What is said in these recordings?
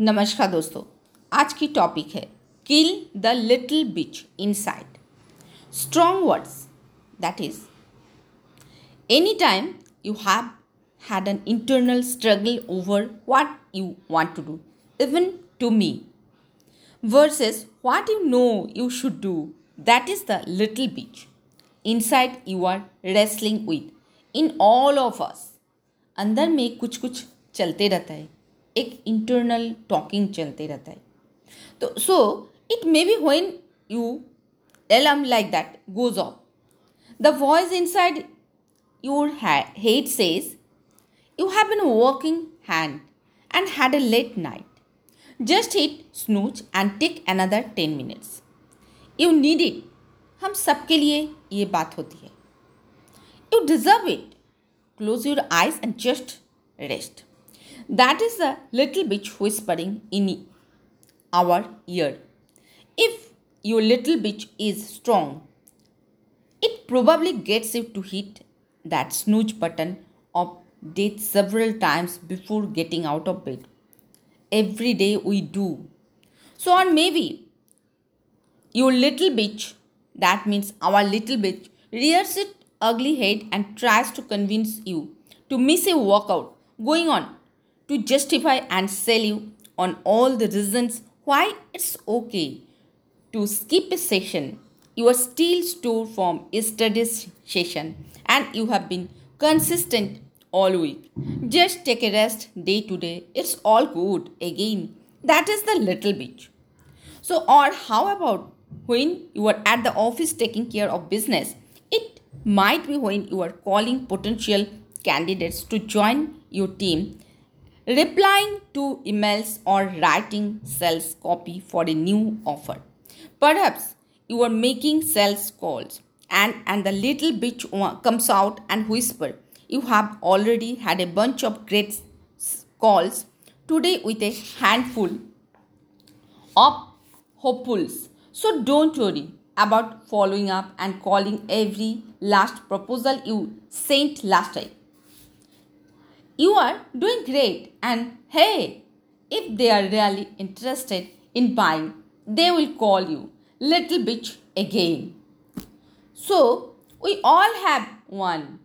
नमस्कार दोस्तों, आज की टॉपिक है kill the little bitch inside strong words that is any time you have had an internal struggle over what you want to do even to me versus what you know you should do that is the little bitch inside you are wrestling within all of us अंदर में कुछ कुछ चलते रहता है। एक internal talking चलते रहता है। तो so it may be when you alarm like that goes off the voice inside your head says you have been working hard and had a late night just hit snooze and take another ten minutes you need it हम सबके लिए ये बात होती है। You deserve it close your eyes and just rest That is the little bitch whispering in our ear. If your little bitch is strong, it probably gets you to hit that snooze button of death several times before getting out of bed. Every day we do. So, or maybe your little bitch, that means our little bitch, rears its ugly head and tries to convince you to miss a workout going on to justify and sell you on all the reasons why it's okay to skip a session. You are still stored from yesterday's session and you have been consistent all week. Just take a rest day to day. It's all good. Again, that is the little bitch. So, or how about when you are at the office taking care of business? It might be when you are calling potential candidates to join your team, replying to emails, or writing sales copy for a new offer. Perhaps you are making sales calls and, and the little bitch comes out and whisper, You have already had a bunch of great calls today with a handful of hopefuls. So don't worry about following up and calling every last proposal you sent last time. You are doing great, and hey, if they are really interested in buying, they will call you little bitch again. So, we all have one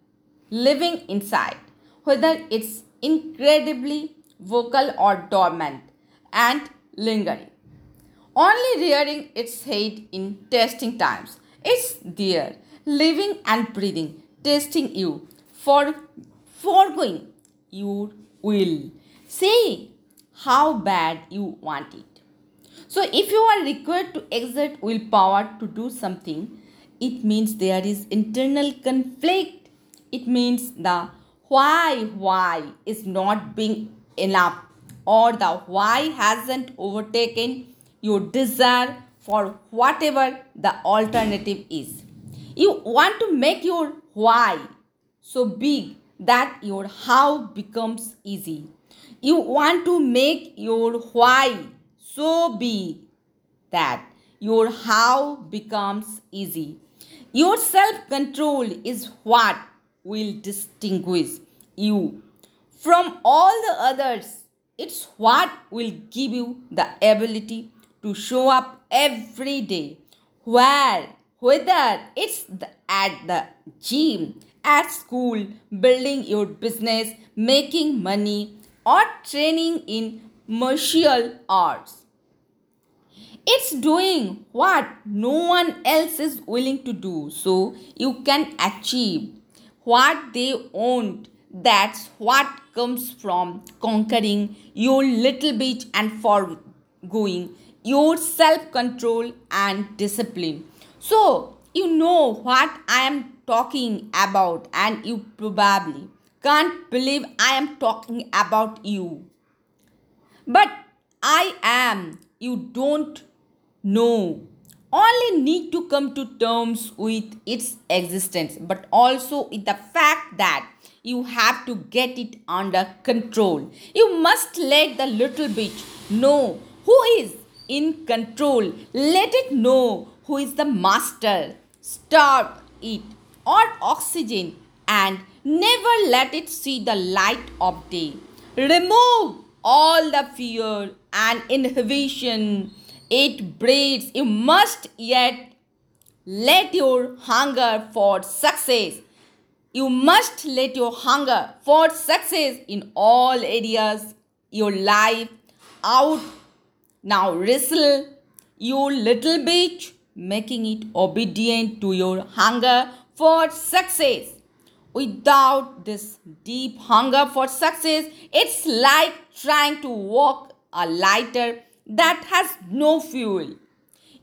living inside, whether it's incredibly vocal or dormant and lingering only rearing its head in testing times. It's there, living and breathing, testing you for foregoing your will. Say how bad you want it. So, if you are required to exert willpower to do something, it means there is internal conflict. It means the why, why is not being enough, or the why hasn't overtaken your desire for whatever the alternative is. You want to make your why so big that your how becomes easy. You want to make your why so big that your how becomes easy. Your self control is what will distinguish you from all the others. It's what will give you the ability to show up every day. Where, whether it's the, at the gym, at school, building your business, making money, or training in martial arts. It's doing what no one else is willing to do so you can achieve what they want. That's what comes from conquering your little bitch and foregoing your self control and discipline. So, you know what I am talking about, and you probably can't believe I am talking about you. But I am. You don't know. Only need to come to terms with its existence, but also with the fact that you have to get it under control. You must let the little bitch know who is in control. Let it know who is the master. Starve it or oxygen and never let it see the light of day. Remove all the fear and inhibition it breeds. You must yet let your hunger for success. You must let your hunger for success in all areas your life out. Now wrestle your little bitch, making it obedient to your hunger for success. Without this deep hunger for success, it's like trying to walk a lighter that has no fuel.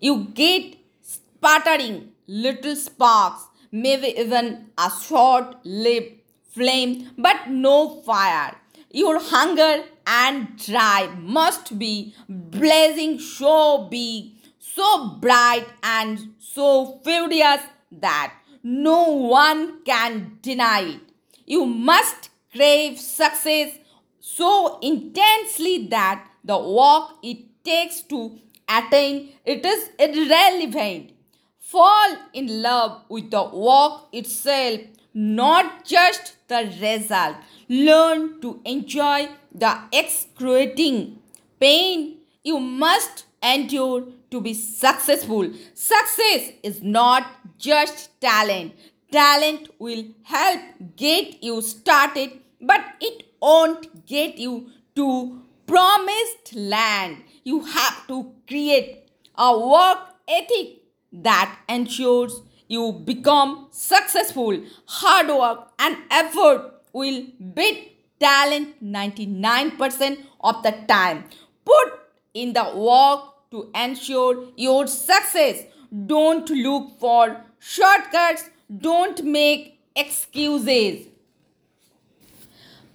You get sputtering little sparks, maybe even a short lived flame, but no fire. Your hunger and drive must be blazing so big, so bright, and so furious that no one can deny it. You must crave success so intensely that the work it takes to attain it is irrelevant. Fall in love with the work itself, not just the result. Learn to enjoy the excruciating pain you must endure to be successful. Success is not just talent. Talent will help get you started, but it won't get you to promised land. You have to create a work ethic that ensures you become successful. Hard work and effort will beat talent 99% of the time. Put in the work to ensure your success. Don't look for shortcuts. Don't make excuses.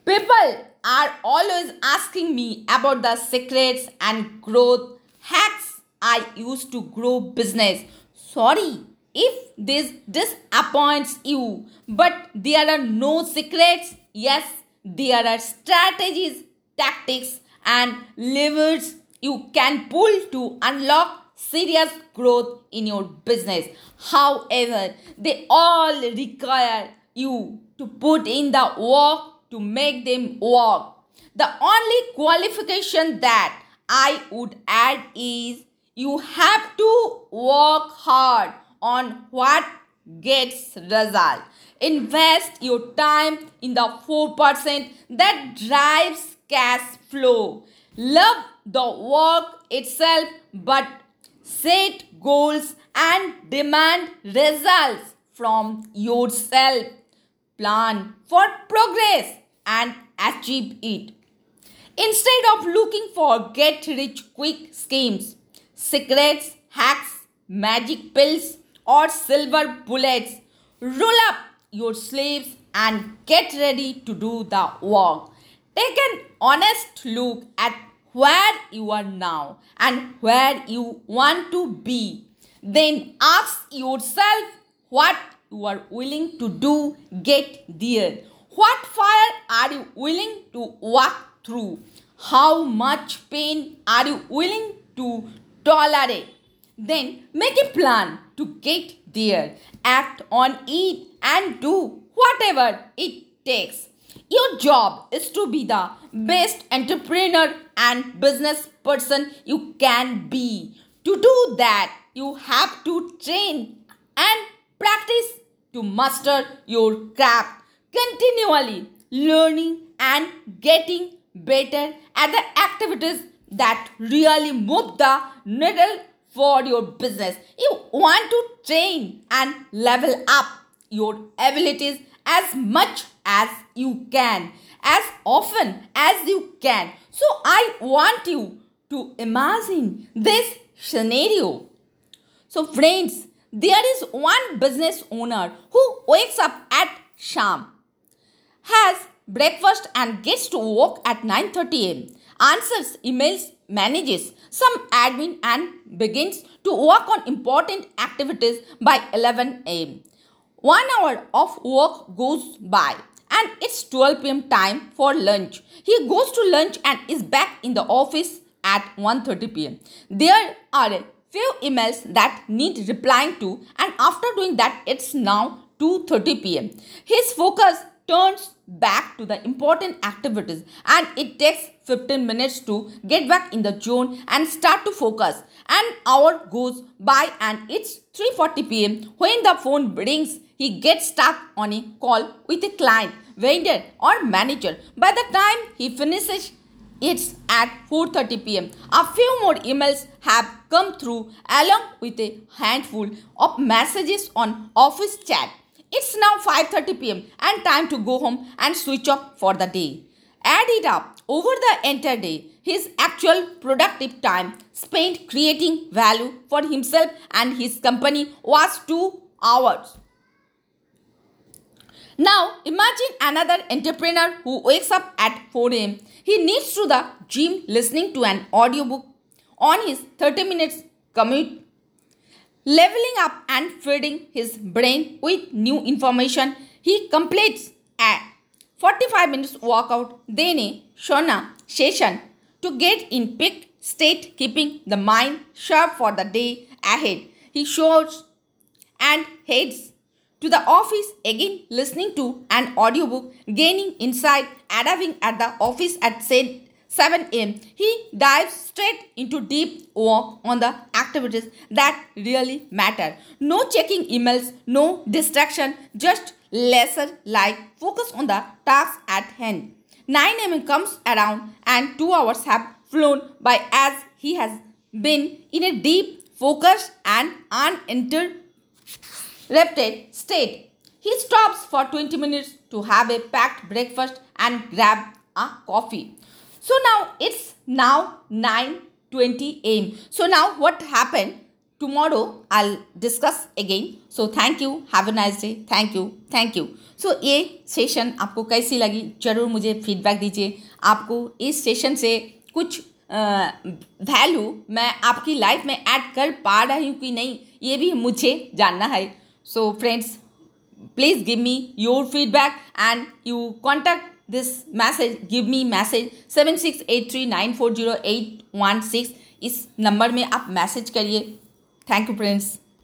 People are always asking me about the secrets and growth hacks I use to grow business. Sorry if this disappoints you, but there are no secrets. Yes, there are strategies, tactics, and levers you can pull to unlock serious growth in your business. However, they all require you to put in the work to make them work. The only qualification that I would add is you have to work hard on what gets result. Invest your time in the 4% that drives cash flow. Love the work itself, but set goals and demand results from yourself. Plan for progress and achieve it. Instead of looking for get rich quick schemes, secrets, hacks, magic pills, or silver bullets, roll up your sleeves and get ready to do the work. Take an honest look at where you are now and where you want to be. Then ask yourself what you are willing to do get there. What fire are you willing to walk through? How much pain are you willing to tolerate? Then make a plan to get there. Act on it and do whatever it takes. Your job is to be the best entrepreneur and business person you can be. To do that, you have to train and practice to master your craft continually, learning and getting better at the activities that really move the needle for your business. You want to train and level up your abilities as much as you can, as often as you can. So I want you to imagine this scenario. So friends, there is one business owner who wakes up at sham, has breakfast and gets to work at 9:30 am, answers emails, manages some admin and begins to work on important activities by 11 am. One hour of work goes by and it's 12 pm time for lunch. He goes to lunch and is back in the office at 1:30 pm. There are a few emails that need replying to and after doing that it's now 2:30 pm. His focus turns back to the important activities and it takes 15 minutes to get back in the zone and start to focus an hour goes by and it's 3:40 pm when the phone rings he gets stuck on a call with a client vendor or manager by the time he finishes it's at 4:30 pm. A few more emails have come through along with a handful of messages on office chat. It's now 5:30 pm and time to go home and switch off for the day. Add it up over the entire day. His actual productive time spent creating value for himself and his company was 2 hours. Now imagine another entrepreneur who wakes up at 4 am. He needs to the gym listening to an audiobook on his 30 minutes commute. Leveling up and feeding his brain with new information, he completes a 45 minutes workout, then a sauna session to get in peak state, keeping the mind sharp for the day ahead. He shows and heads to the office again listening to an audiobook, gaining insight, arriving at the office at 7 am. He dives straight into deep work on the activities that really matter. No checking emails, no distraction, just lesser like focus on the task at hand. 9 am comes around and 2 hours have flown by as he has been in a deep, focused and uninterrupted Repted state. He stops for 20 minutes to have a packed breakfast and grab a coffee. So now it's now 9:20 am. So now what happened? Tomorrow I'll discuss again. So thank you. Have a nice day. Thank you. Thank you. So so, ये session आपको कैसी लगी ज़रूर मुझे feedback दीजिए आपको इस session से कुछ वैल्यू मैं आपकी लाइफ में ऐड कर पा रही हूँ कि नहीं ये भी मुझे जानना है So friends, please give me your feedback and you contact this message, give me message seven six eight three nine four zero eight one six इस नंबर में आप मैसेज करिए थैंक यू फ्रेंड्स